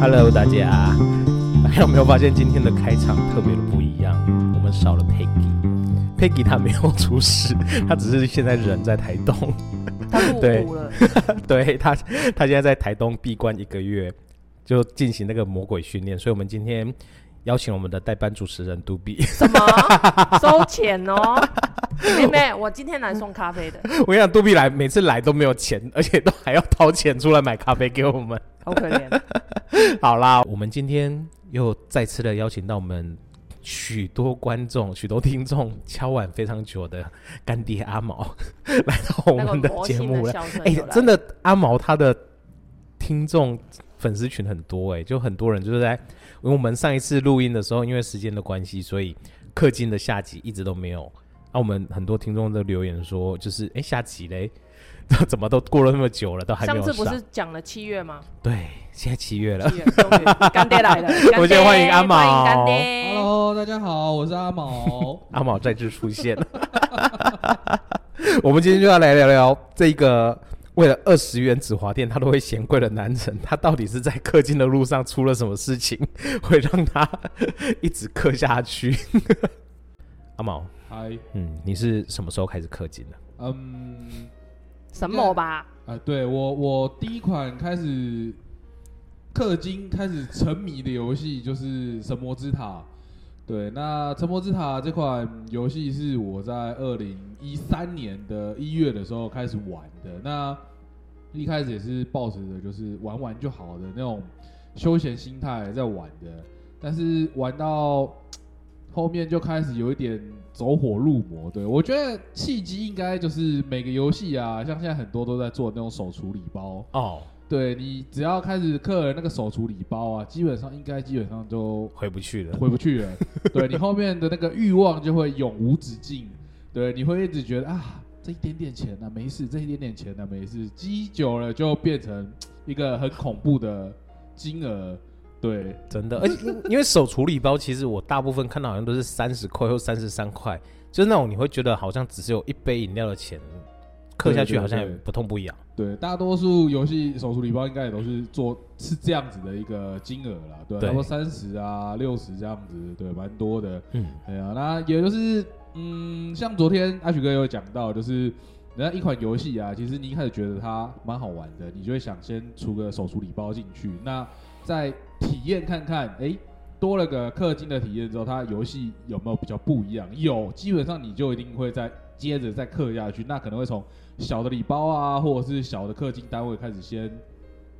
Hello，大家，大家有没有发现今天的开场特别的不一样？我们少了 Peggy，Peggy 她没有出事，她只是现在人在台东。他入伍了，对，对他，他现在在台东闭关一个月，就进行那个魔鬼训练。所以，我们今天邀请我们的代班主持人杜比。什么？收钱哦？妹妹，我今天来送咖啡的。我跟你讲，杜比来每次来都没有钱，而且都还要掏钱出来买咖啡给我们。好可怜。好啦，我们今天又再次的邀请到我们许多观众、许多听众敲碗非常久的干爹阿毛 来到我们的节目了。哎、欸，真的，阿毛他的听众粉丝群很多哎、欸，就很多人就是在，因为我们上一次录音的时候，因为时间的关系，所以氪金的下集一直都没有。那、啊、我们很多听众都留言说，就是哎、欸，下期嘞。怎么都过了那么久了，都还没有上。上次不是讲了七月吗？对，现在七月了。干爹来了，我先欢迎阿毛。迎干爹。Hello，大家好，我是阿毛。阿毛再次出现。我们今天就要来聊聊这个为了二十元止滑垫他都会嫌贵的男人，他到底是在氪金的路上出了什么事情，会让他一直氪下去？阿毛，嗨，嗯，你是什么时候开始氪金的？嗯、um。神魔吧？啊、呃，对我，我第一款开始氪金、开始沉迷的游戏就是《神魔之塔》。对，那《神魔之塔》这款游戏是我在二零一三年的一月的时候开始玩的。那一开始也是抱着的就是玩玩就好的那种休闲心态在玩的，但是玩到后面就开始有一点。走火入魔，对，我觉得契机应该就是每个游戏啊，像现在很多都在做那种手厨礼包哦。对，你只要开始氪了那个手厨礼包啊，基本上应该基本上就回不去了，回不去了。对，你后面的那个欲望就会永无止境。对，你会一直觉得啊，这一点点钱呢、啊、没事，这一点点钱呢、啊、没事，积久了就变成一个很恐怖的金额。对，真的，而且因为手厨礼包，其实我大部分看到好像都是三十块或三十三块，就是那种你会觉得好像只是有一杯饮料的钱，刻下去好像也不痛不痒。对，大多数游戏手厨礼包应该也都是做是这样子的一个金额啦，对，差不多三十啊六十这样子，对，蛮多的。嗯，对啊，那也就是嗯，像昨天阿许哥有讲到，就是人家一款游戏啊，其实你一开始觉得它蛮好玩的，你就会想先出个手厨礼包进去，那再体验看看，哎、多了个氪金的体验之后，它游戏有没有比较不一样？有，基本上你就一定会再接着再氪下去。那可能会从小的礼包啊，或者是小的氪金单位开始先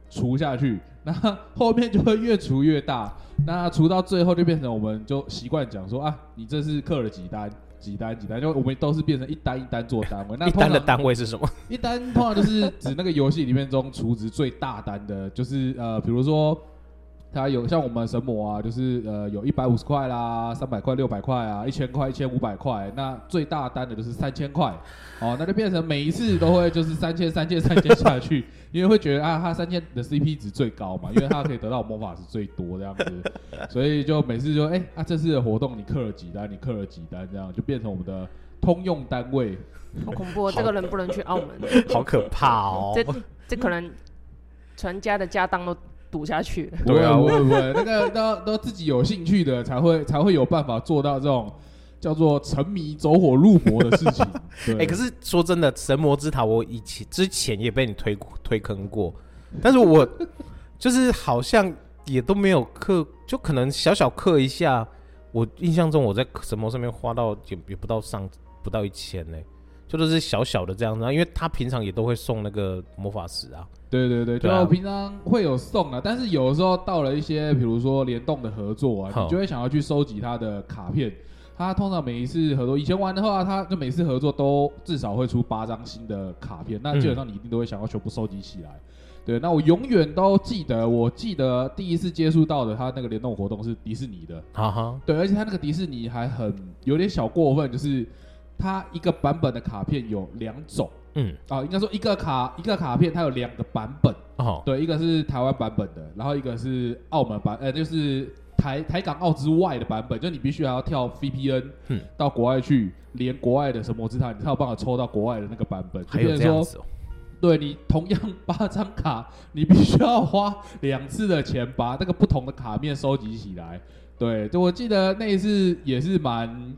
除下去，那后面就会越除越大。那除到最后就变成我们就习惯讲说啊，你这是氪了几单、几单、几单，就我们都是变成一单一单做单位。那 一单的单位是什么？一单通常就是指那个游戏里面中储值最大单的，就是呃，比如说。它有像我们神魔啊，就是呃有一百五十块啦，三百块、六百块啊，一千块、一千五百块，那最大单的就是三千块，哦，那就变成每一次都会就是三千、三千、三千下去，因为会觉得啊，它三千的 CP 值最高嘛，因为它可以得到魔法石最多这样子，所以就每次就哎、欸、啊这次的活动你氪了几单，你氪了几单，这样就变成我们的通用单位。好恐怖，这个人不能去澳门，好可怕哦，这这可能全家的家当都。赌下去，对啊，会不会那个都都自己有兴趣的才会才会有办法做到这种叫做沉迷走火入魔的事情。哎、欸，可是说真的，神魔之塔我以前之前也被你推推坑过，但是我就是好像也都没有氪，就可能小小氪一下。我印象中我在神魔上面花到也也不到上不到一千呢，就都是小小的这样子啊，因为他平常也都会送那个魔法石啊。对对对，就平常会有送啊，但是有的时候到了一些，比如说联动的合作啊，你就会想要去收集他的卡片。他通常每一次合作，以前玩的话，他就每次合作都至少会出八张新的卡片，那基本上你一定都会想要全部收集起来。对，那我永远都记得，我记得第一次接触到的他那个联动活动是迪士尼的，哈哈，对，而且他那个迪士尼还很有点小过分，就是他一个版本的卡片有两种。嗯啊，应该说一个卡一个卡片，它有两个版本哦。对，一个是台湾版本的，然后一个是澳门版，呃，就是台台港澳之外的版本，就你必须还要跳 VPN，嗯，到国外去连国外的神魔之塔，你才有办法抽到国外的那个版本。还有这样子哦。对你同样八张卡，你必须要花两次的钱把那个不同的卡面收集起来。对，就我记得那一次也是蛮，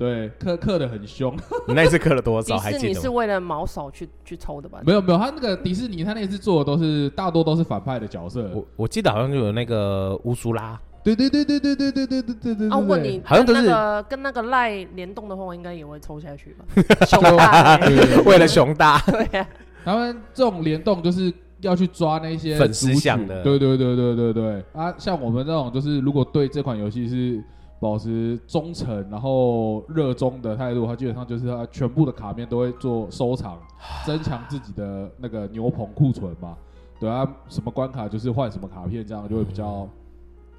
对，刻刻的很凶。你那一次刻了多少？还记得？你是为了毛手去去抽的吧？没有没有，他那个迪士尼他那一次做的都是大多都是反派的角色。我我记得好像就有那个乌苏拉。对对对对对对对对对对对。啊，问你，好像都是跟那个赖联动的话，我应该也会抽下去吧？熊大，为了熊大。对呀。他们这种联动就是要去抓那些粉丝向的，对对对对对对啊！像我们这种就是如果对这款游戏是保持忠诚然后热衷的态度，他基本上就是他全部的卡面都会做收藏，增强自己的那个牛棚库存嘛。对啊，什么关卡就是换什么卡片，这样就会比较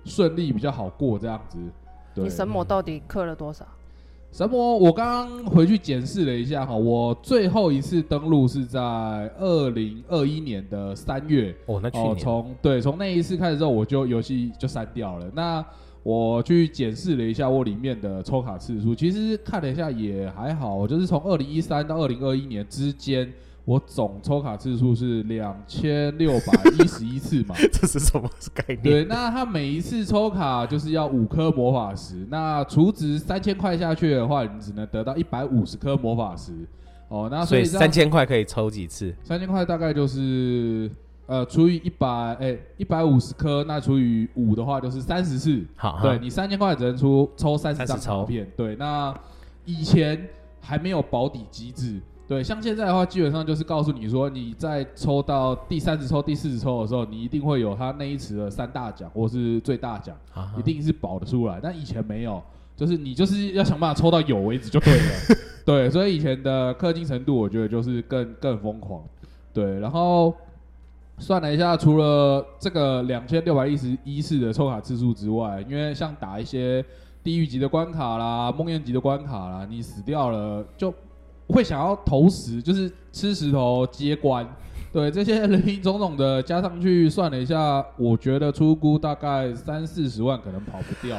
顺利，比较好过这样子。对，你神魔到底氪了多少？神魔，我刚刚回去检视了一下哈，我最后一次登录是在二零二一年的三月哦，那去年从、呃、对从那一次开始之后，我就游戏就删掉了。那我去检视了一下我里面的抽卡次数，其实看了一下也还好，就是从二零一三到二零二一年之间。我总抽卡次数是两千六百一十一次嘛？这是什么概念？对，那他每一次抽卡就是要五颗魔法石，那储值三千块下去的话，你只能得到一百五十颗魔法石。哦，那所以三千块可以抽几次？三千块大概就是呃除以一百，哎，一百五十颗，那除以五的话就是三十次。好，对你三千块只能出抽三十张卡片。对，那以前还没有保底机制。对，像现在的话，基本上就是告诉你说，你在抽到第三十抽、第四十抽的时候，你一定会有他那一池的三大奖或是最大奖，啊、一定是保得出来。但以前没有，就是你就是要想办法抽到有为止就对了。对，所以以前的氪金程度，我觉得就是更更疯狂。对，然后算了一下，除了这个两千六百一十一次的抽卡次数之外，因为像打一些地狱级的关卡啦、梦魇级的关卡啦，你死掉了就。会想要投石，就是吃石头接关，对这些林林总总的加上去算了一下，我觉得出估大概三四十万可能跑不掉，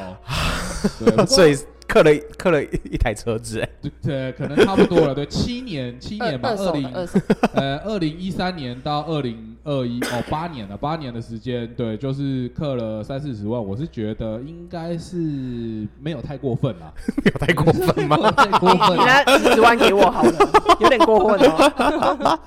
对，所 以氪了刻了一台车子，哎，对，可能差不多了，对，七年 七年吧，二零 呃二零一三年到二零。二一哦，八年了，八年的时间，对，就是刻了三四十万，我是觉得应该是没有太过分啦，没有太过分吗？太过分，你拿十万给我好了，有点过分哦。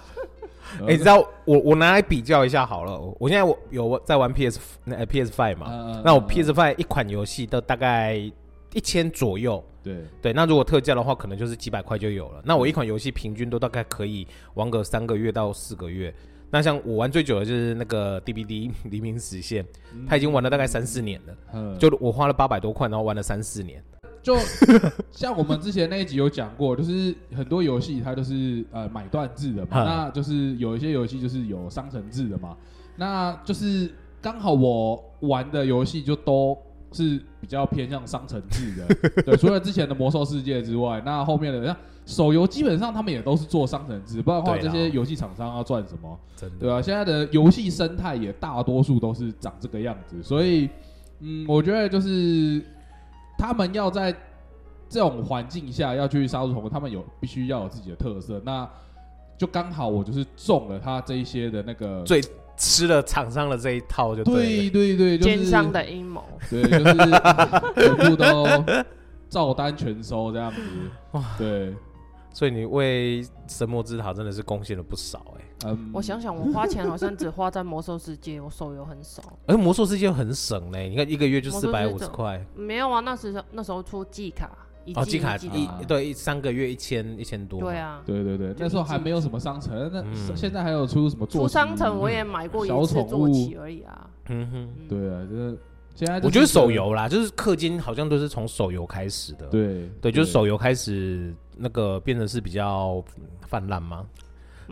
哎，你知道我我拿来比较一下好了，我现在我有在玩 PS 那 PS Five 嘛，嗯、那我 PS Five 一款游戏都大概一千左右，对对，那如果特价的话，可能就是几百块就有了。那我一款游戏平均都大概可以玩个三个月到四个月。那像我玩最久的就是那个 DBD 黎明实现，他已经玩了大概三四年了，嗯、就我花了八百多块，然后玩了三四年。就像我们之前那一集有讲过，就是很多游戏它都是呃买断制的嘛，嗯、那就是有一些游戏就是有商城制的嘛，那就是刚好我玩的游戏就都是比较偏向商城制的，对，除了之前的魔兽世界之外，那后面的像。手游基本上他们也都是做商城制，不然的话这些游戏厂商要赚什么？真的对啊，现在的游戏生态也大多数都是长这个样子，所以嗯，我觉得就是他们要在这种环境下要去杀出重围，他们有必须要有自己的特色。那就刚好我就是中了他这一些的那个最吃了厂商的这一套就对对对，奸商的阴谋，对，就是全部都照单全收这样子，哇，对。所以你为神魔之塔真的是贡献了不少哎、欸。嗯，我想想，我花钱好像只花在魔兽世界，我手游很少。而魔兽世界很省嘞，你看一个月就四百五十块。没有啊，那时候那时候出季卡，哦，季卡一对三个月一千一千多。对啊，对对对，那时候还没有什么商城，那现在还有出什么做？出商城我也买过一次坐骑而已啊。嗯哼，对啊，就是。现在我觉得手游啦，就是氪金好像都是从手游开始的。对对，就是手游开始那个变得是比较泛滥嘛，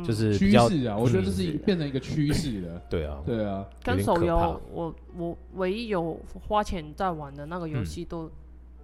就是趋势啊。我觉得这是变成一个趋势了。对啊，对啊。跟手游，我我唯一有花钱在玩的那个游戏都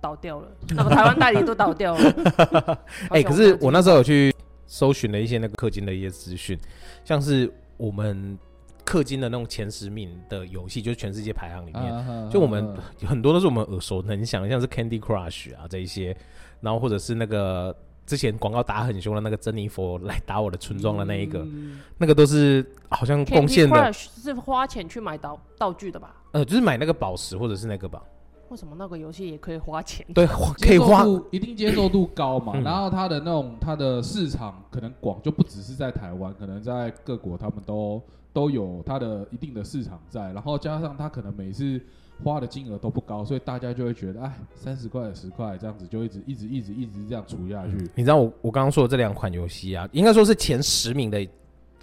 倒掉了，那个台湾代理都倒掉了。哎，可是我那时候有去搜寻了一些那个氪金的一些资讯，像是我们。氪金的那种前十名的游戏，就是全世界排行里面，啊、就我们、啊、很多都是我们耳熟能详，像是 Candy Crush 啊这一些，然后或者是那个之前广告打很凶的那个珍妮佛来打我的村庄的那一个，嗯、那个都是好像贡献的，是花钱去买道道具的吧？呃，就是买那个宝石或者是那个吧。为什么那个游戏也可以花钱？对，可以花，一定接受度高嘛。嗯、然后它的那种它的市场可能广，就不只是在台湾，可能在各国他们都都有它的一定的市场在。然后加上它可能每次花的金额都不高，所以大家就会觉得，哎，三十块、十块这样子就一直一直一直一直这样除下去。嗯、你知道我我刚刚说的这两款游戏啊，应该说是前十名的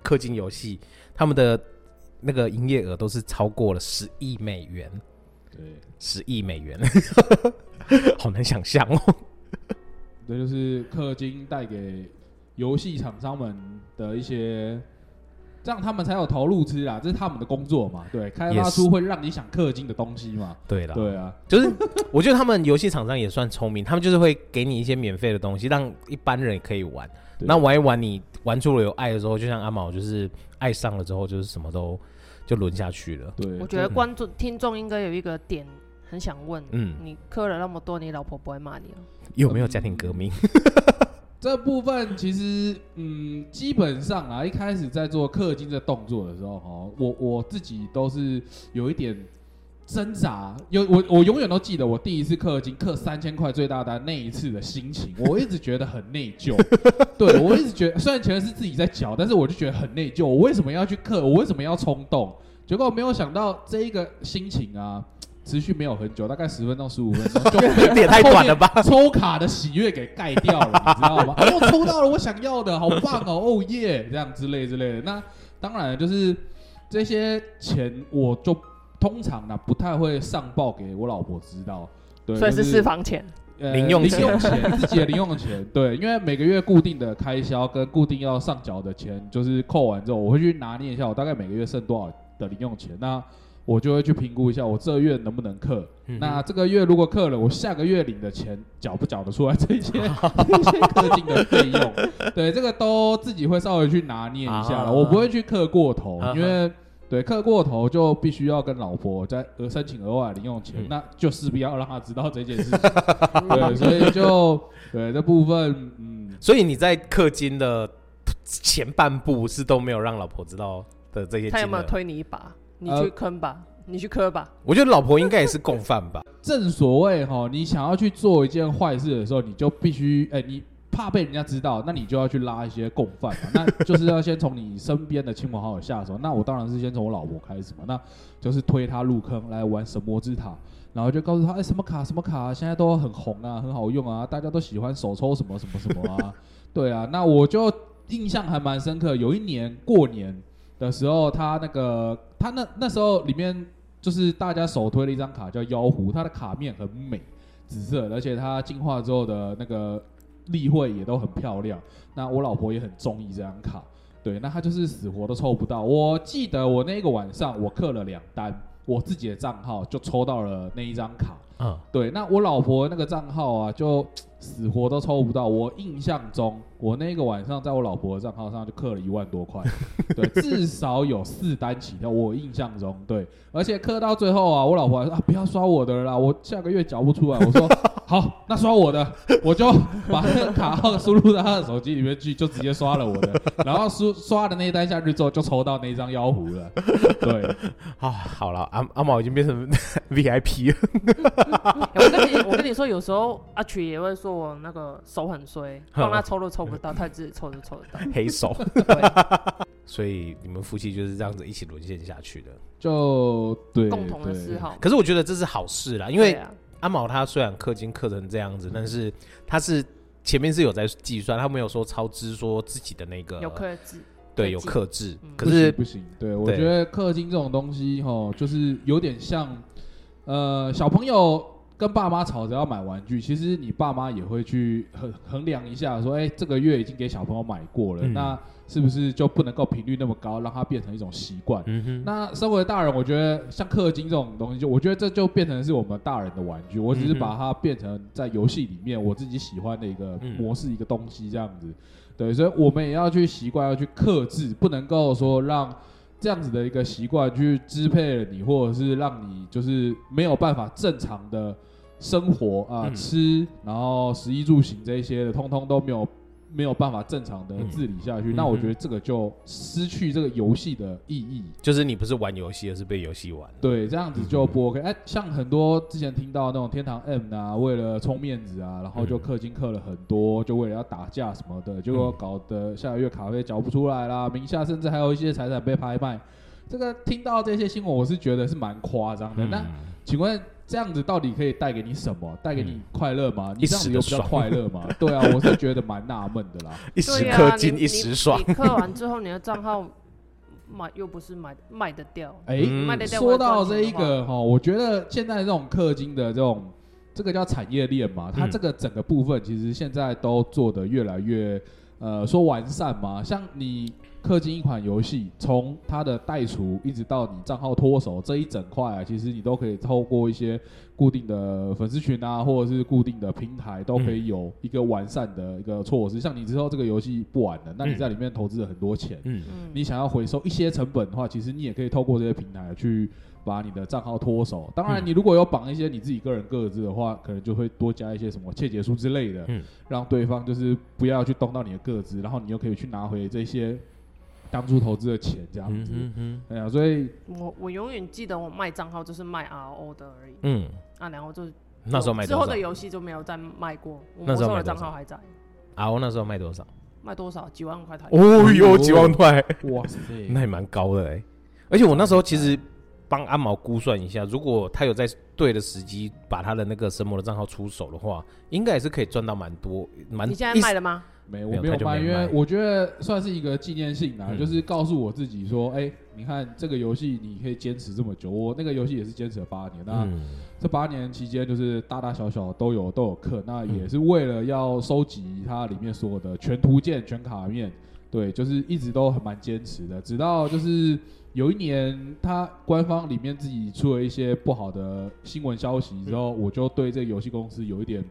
氪金游戏，他们的那个营业额都是超过了十亿美元。对，十亿美元，好难想象哦。这就是氪金带给游戏厂商们的一些，这样他们才有投入资啊，这是他们的工作嘛。对，开发出会让你想氪金的东西嘛。对的，对啊，就是我觉得他们游戏厂商也算聪明，他们就是会给你一些免费的东西，让一般人也可以玩。那玩一玩，你玩出了有爱的时候，就像阿毛，就是爱上了之后，就是什么都。就轮下去了。对，我觉得观众、嗯、听众应该有一个点很想问，嗯，你磕了那么多，你老婆不会骂你哦？有没有家庭革命？嗯、这部分其实，嗯，基本上啊，一开始在做氪金的动作的时候，哈，我我自己都是有一点挣扎。有我，我永远都记得我第一次氪金氪三千块最大单那一次的心情，我一直觉得很内疚。对，我一直觉得，虽然钱是自己在缴，但是我就觉得很内疚。我为什么要去氪？我为什么要冲动？结果我没有想到这一个心情啊，持续没有很久，大概十分到、十五分钟，就 也太短了吧？抽卡的喜悦给盖掉了，你知道吗？我抽到了我想要的，好棒哦！哦耶，这样之类之类的。那当然就是这些钱，我就通常呢不太会上报给我老婆知道。对，所以是私房钱。呃、零用钱，零用钱，自己的零用钱，对，因为每个月固定的开销跟固定要上缴的钱，就是扣完之后，我会去拿捏一下，我大概每个月剩多少的零用钱，那我就会去评估一下，我这个月能不能克。嗯、那这个月如果克了，我下个月领的钱缴不缴得出来这些这些特定的费用？对，这个都自己会稍微去拿捏一下了，我不会去克过头，因为。对，氪过头就必须要跟老婆再额申请额外零用钱，嗯、那就势必要让他知道这件事情。对，所以就对这部分，嗯，所以你在氪金的前半部是都没有让老婆知道的这些。他有没有推你一把？你去坑吧，呃、你去磕吧。我觉得老婆应该也是共犯吧。正所谓哈，你想要去做一件坏事的时候，你就必须哎你。怕被人家知道，那你就要去拉一些共犯嘛，那就是要先从你身边的亲朋好友下手。那我当然是先从我老婆开始嘛，那就是推她入坑来玩神魔之塔，然后就告诉她，哎，什么卡什么卡，现在都很红啊，很好用啊，大家都喜欢手抽什么什么什么啊，对啊，那我就印象还蛮深刻。有一年过年的时候，他那个他那那时候里面就是大家首推了一张卡叫妖狐，它的卡面很美，紫色，而且它进化之后的那个。例会也都很漂亮，那我老婆也很中意这张卡，对，那她就是死活都抽不到。我记得我那个晚上我刻了两单，我自己的账号就抽到了那一张卡，嗯，对，那我老婆那个账号啊就。死活都抽不到。我印象中，我那个晚上在我老婆的账号上就刻了一万多块，对，至少有四单起跳。我印象中，对，而且刻到最后啊，我老婆还说啊，不要刷我的了啦，我下个月缴不出来。我说好，那刷我的，我就把那个卡号输入到他的手机里面去，就直接刷了我的。然后输刷的那一单下去之后，就抽到那张妖狐了。对，啊，好了，阿阿毛已经变成 VIP 了。我跟你，我跟你说，有时候阿曲也会说。我那个手很衰，帮他抽都抽不到，他自己抽都抽得到。黑手，对所以你们夫妻就是这样子一起沦陷下去的，就对共同的嗜好。可是我觉得这是好事啦，因为阿毛他虽然氪金氪成这样子，但是他是前面是有在计算，他没有说超支，说自己的那个有克制，对，有克制。可是不行，对我觉得氪金这种东西齁，就是有点像呃小朋友。跟爸妈吵着要买玩具，其实你爸妈也会去衡衡量一下，说，哎，这个月已经给小朋友买过了，嗯、那是不是就不能够频率那么高，让它变成一种习惯？嗯、哼那身为大人，我觉得像氪金这种东西，就我觉得这就变成是我们大人的玩具，我只是把它变成在游戏里面我自己喜欢的一个模式、嗯、一个东西这样子。对，所以我们也要去习惯，要去克制，不能够说让这样子的一个习惯去支配了你，或者是让你就是没有办法正常的。生活啊、呃、吃，然后食衣住行这一些的，通通都没有。没有办法正常的治理下去，嗯、那我觉得这个就失去这个游戏的意义。就是你不是玩游戏，而是被游戏玩。对，这样子就不 OK。哎、嗯欸，像很多之前听到那种天堂 M 啊，为了充面子啊，然后就氪金氪了很多，就为了要打架什么的，结果搞得下个月卡费缴不出来啦，名下甚至还有一些财产被拍卖。这个听到这些新闻，我是觉得是蛮夸张的。嗯、那请问？这样子到底可以带给你什么？带给你快乐吗？你这样子有比较快乐吗？对啊，我是觉得蛮纳闷的啦。一时氪金，一时爽。你氪完之后，你的账号卖又不是卖卖得掉？哎，卖得掉。说到这一个哈，我觉得现在这种氪金的这种，这个叫产业链嘛，它这个整个部分其实现在都做得越来越呃说完善嘛，像你。氪金一款游戏，从它的代储一直到你账号脱手这一整块啊，其实你都可以透过一些固定的粉丝群啊，或者是固定的平台，都可以有一个完善的一个措施。嗯、像你之后这个游戏不玩了，那你在里面投资了很多钱，你想要回收一些成本的话，其实你也可以透过这些平台去把你的账号脱手。当然，你如果有绑一些你自己个人个资的话，可能就会多加一些什么窃结书之类的，嗯，让对方就是不要去动到你的个资，然后你又可以去拿回这些。当初投资的钱这样子，哎呀，所以我我永远记得我卖账号就是卖 RO 的而已，嗯，啊，然后就那时候卖之后的游戏就没有再卖过，我魔兽的账号还在，RO 那时候卖多少？卖多少？几万块台币？哦哟，几万块，哇塞，那也蛮高的哎，而且我那时候其实帮阿毛估算一下，如果他有在对的时机把他的那个神魔的账号出手的话，应该也是可以赚到蛮多，蛮。你现在卖了吗？没，我没有卖，因为我觉得算是一个纪念性啊，嗯、就是告诉我自己说，哎、欸，你看这个游戏你可以坚持这么久，我那个游戏也是坚持了八年，那、嗯、这八年期间就是大大小小都有都有氪，那也是为了要收集它里面所有的全图鉴、全卡面，对，就是一直都很蛮坚持的，直到就是有一年它官方里面自己出了一些不好的新闻消息之后，我就对这个游戏公司有一点。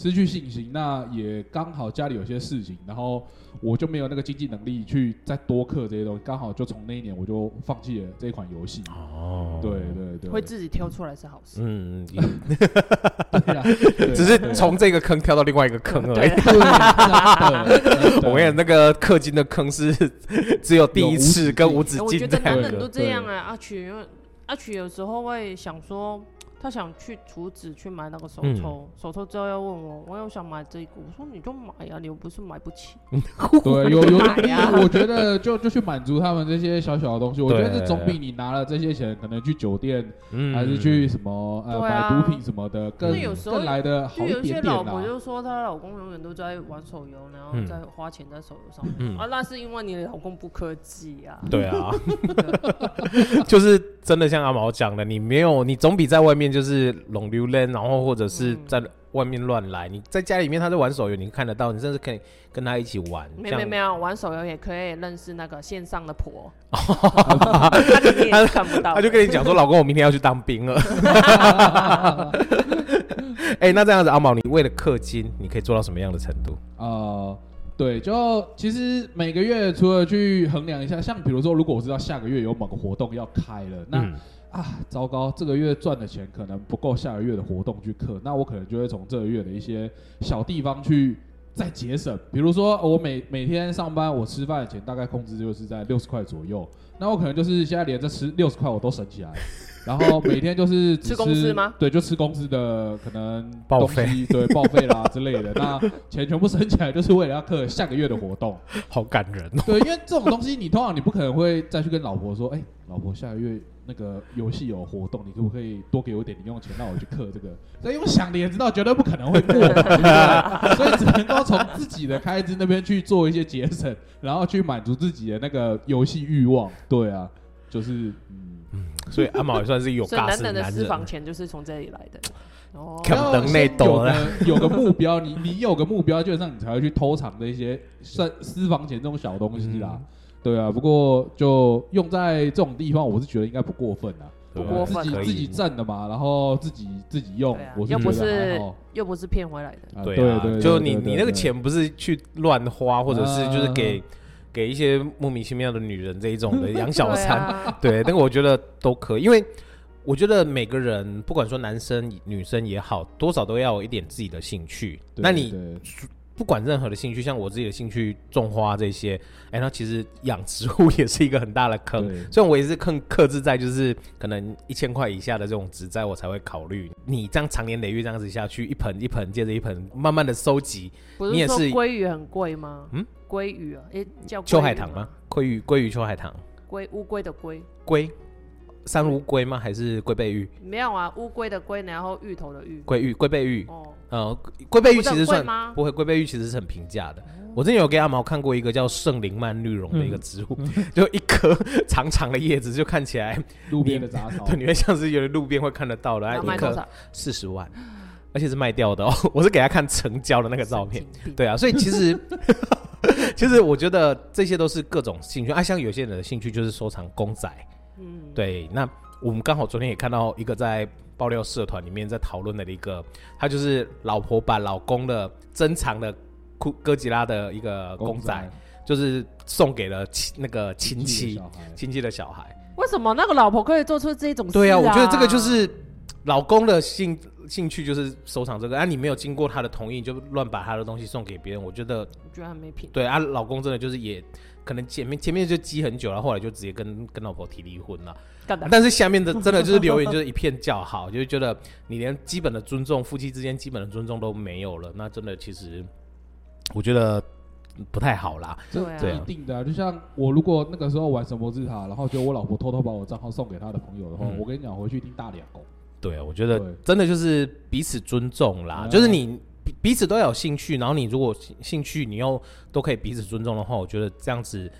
失去信心，那也刚好家里有些事情，然后我就没有那个经济能力去再多氪这些东西，刚好就从那一年我就放弃了这一款游戏。哦，对对对，会自己挑出来是好事。嗯，只是从这个坑跳到另外一个坑而已。我跟你讲，那个氪金的坑是只有第一次跟无止境。我觉得男人都这样啊，阿曲，因为阿曲有时候会想说。他想去厨子去买那个手抽，手抽之后要问我，我又想买这个，我说你就买呀，你又不是买不起。对，有有买我觉得就就去满足他们这些小小的东西，我觉得这总比你拿了这些钱，可能去酒店，嗯还是去什么呃买毒品什么的，更更来的好一点点。有些老婆就说她老公永远都在玩手游，然后在花钱在手游上面。啊，那是因为你的老公不科技啊。对啊 就是真的像阿毛讲的，你没有，你总比在外面。就是龙溜人，然后或者是在外面乱来。你在家里面，他在玩手游，你看得到，你甚至可以跟他一起玩。没有没有，玩手游也可以认识那个线上的婆。他看不到，他就跟你讲说：“老公，我明天要去当兵了。”哎，那这样子，阿毛，你为了氪金，你可以做到什么样的程度？呃，对，就其实每个月除了去衡量一下，像比如说，如果我知道下个月有某个活动要开了，那。嗯啊，糟糕！这个月赚的钱可能不够下个月的活动去氪，那我可能就会从这个月的一些小地方去再节省。比如说，我每每天上班，我吃饭的钱大概控制就是在六十块左右，那我可能就是现在连这吃六十块我都省起来，然后每天就是吃，吃公司吗？对，就吃公司的可能东西，报废对，报废啦之类的。那钱全部省起来，就是为了要氪下个月的活动，好感人哦。对，因为这种东西，你通常你不可能会再去跟老婆说，哎，老婆下个月。那个游戏有活动，你可不可以多给我一点零用钱，让我去氪这个？所以用想的也知道，绝对不可能会过？所以只能够从自己的开支那边去做一些节省，然后去满足自己的那个游戏欲望。对啊，就是嗯嗯，所以阿毛也算是有尬男人。男人的私房钱就是从这里来的。哦，能内斗了，有个目标，你你有个目标，基本上你才会去偷藏的一些算私房钱这种小东西啦。嗯对啊，不过就用在这种地方，我是觉得应该不过分啊，不过分，自己自己挣的嘛，然后自己自己用，又不是又不是骗回来的，对对，就你你那个钱不是去乱花，或者是就是给给一些莫名其妙的女人这一种的养小三，对，那个我觉得都可以，因为。我觉得每个人不管说男生女生也好，多少都要有一点自己的兴趣。对那你不管任何的兴趣，像我自己的兴趣种花这些，哎、欸，那其实养植物也是一个很大的坑。对所以我也是更克制在就是可能一千块以下的这种植栽，我才会考虑。你这样长年累月这样子下去，一盆一盆接着一盆，慢慢的收集，你也是鲑鱼很贵吗？嗯，鲑鱼啊，哎、欸，叫秋海棠吗？鲑鱼，鲑鱼秋海棠，龟乌龟的龟，龟。三乌龟吗？还是龟背玉？没有啊，乌龟的龟，然后芋头的芋。龟芋，龟背芋。哦，呃，龟背玉其实算不会，龟背玉其实是很平价的。我之前有给阿毛看过一个叫圣灵曼绿绒的一个植物，就一颗长长的叶子，就看起来路边的杂草，对，你会像是有的路边会看得到的。一颗四十万，而且是卖掉的哦。我是给他看成交的那个照片。对啊，所以其实其实我觉得这些都是各种兴趣啊，像有些人的兴趣就是收藏公仔。嗯，对，那我们刚好昨天也看到一个在爆料社团里面在讨论的一个，他就是老婆把老公的珍藏的库哥吉拉的一个公仔，公仔就是送给了亲那个亲戚亲戚的小孩。为什么那个老婆可以做出这种事啊？对啊，我觉得这个就是老公的兴兴趣就是收藏这个，啊，你没有经过他的同意就乱把他的东西送给别人，我觉得我觉得很没品。对啊，老公真的就是也。可能前面前面就积很久了，后来就直接跟跟老婆提离婚了。但是下面的 真的就是留言就是一片叫好，就是觉得你连基本的尊重，夫妻之间基本的尊重都没有了，那真的其实我觉得不太好啦。对啊，一定的啊，就像我如果那个时候玩神魔之塔，然后就我老婆偷偷把我账号送给她的朋友的话，嗯、我跟你讲，回去一定大脸狗。对啊，我觉得真的就是彼此尊重啦，就是你。彼此都有兴趣，然后你如果兴趣你又都可以彼此尊重的话，我觉得这样子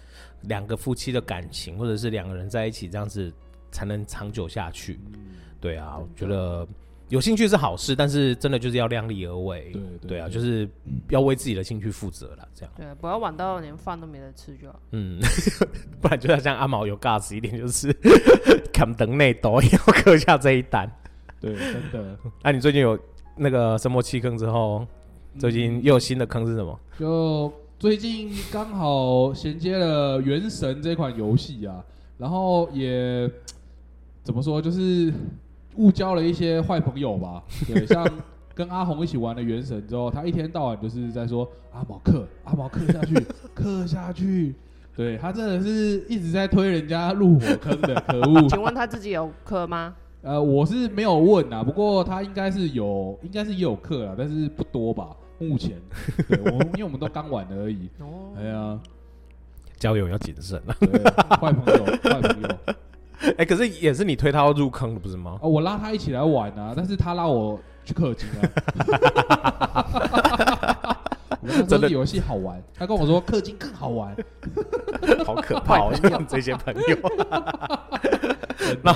两个夫妻的感情，或者是两个人在一起这样子才能长久下去。嗯、对啊，我觉得有兴趣是好事，但是真的就是要量力而为。对对，对啊，就是要为自己的兴趣负责了。这样对，不要玩到连饭都没得吃就好。嗯，不然就要像阿毛有 gas 一点，就是 砍等内都要刻下这一单。对，真的。那、啊、你最近有？那个什么弃坑之后，最近又有新的坑是什么？就最近刚好衔接了《原神》这款游戏啊，然后也怎么说，就是误交了一些坏朋友吧。对，像跟阿红一起玩了《原神》之后，他一天到晚就是在说阿毛克，阿毛克下去，克下去。对，他真的是一直在推人家入火坑的，可恶！请问他自己有氪吗？呃，我是没有问啊，不过他应该是有，应该是也有课啊，但是不多吧，目前。对，我们因为我们都刚玩而已。哦。哎呀，交友要谨慎啊。对，坏朋友，坏朋友。哎、欸，可是也是你推他入坑的，不是吗？哦，我拉他一起来玩啊，但是他拉我去氪金啊。真的游戏好玩，他跟我说氪金更好玩，好可怕哦！这些朋友。那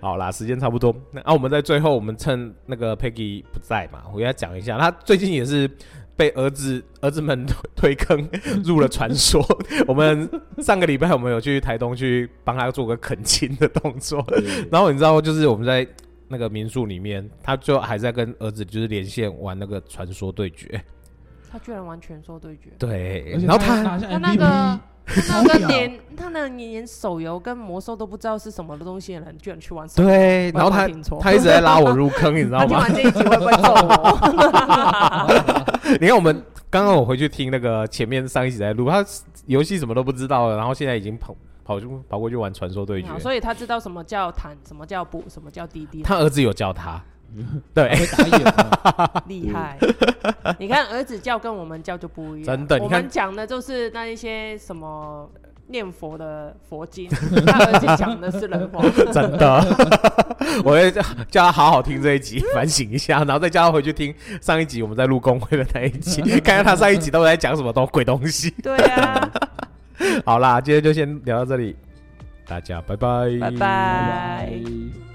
好啦，时间差不多。那啊，我们在最后，我们趁那个 Peggy 不在嘛，我给他讲一下，他最近也是被儿子儿子们推坑入了传说。我们上个礼拜我们有去台东去帮他做个恳亲的动作，然后你知道，就是我们在那个民宿里面，他最后还在跟儿子就是连线玩那个传说对决。他居然玩传说对决。对，然后他他那个。他那个连他那连手游跟魔兽都不知道是什么的东西的人，居然去玩。对，然后他他一直在拉我入坑，你知道吗？听完这一集会不会揍我？你看我们刚刚我回去听那个前面上一集在录，他游戏什么都不知道了，然后现在已经跑跑去跑过去玩传说对决，所以他知道什么叫坦，什么叫补，什么叫滴滴。他儿子有教他。对，厉害！你看儿子叫跟我们叫就不一样。真的，我们讲的就是那一些什么念佛的佛经，他儿子讲的是人话。真的，我会叫叫他好好听这一集，反省一下，然后再叫他回去听上一集我们在录公会的那一集，看看他上一集都在讲什么东鬼东西。对啊，好啦，今天就先聊到这里，大家拜拜，拜拜。